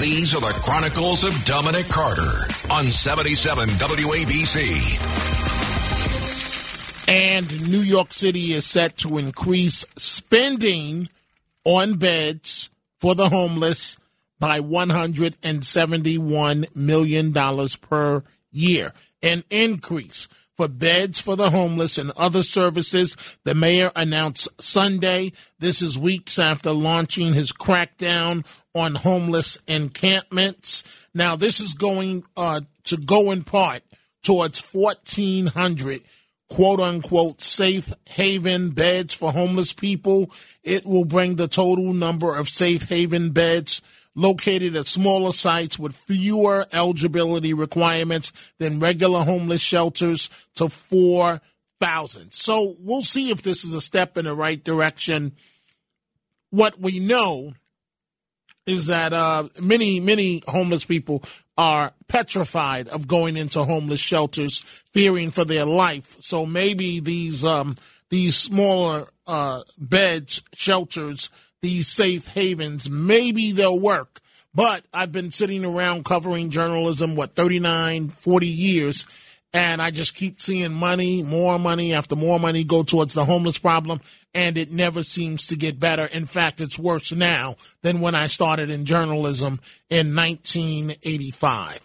These are the Chronicles of Dominic Carter on 77 WABC. And New York City is set to increase spending on beds for the homeless by $171 million per year. An increase for beds for the homeless and other services. The mayor announced Sunday. This is weeks after launching his crackdown on homeless encampments. Now, this is going uh, to go in part towards 1,400 quote unquote safe haven beds for homeless people. It will bring the total number of safe haven beds located at smaller sites with fewer eligibility requirements than regular homeless shelters to 4,000. So we'll see if this is a step in the right direction. What we know is that uh, many, many homeless people are petrified of going into homeless shelters, fearing for their life. So maybe these um, these smaller uh, beds, shelters, these safe havens, maybe they'll work. But I've been sitting around covering journalism, what, 39, 40 years, and I just keep seeing money, more money after more money go towards the homeless problem, and it never seems to get better. In fact, it's worse now than when I started in journalism in 1985.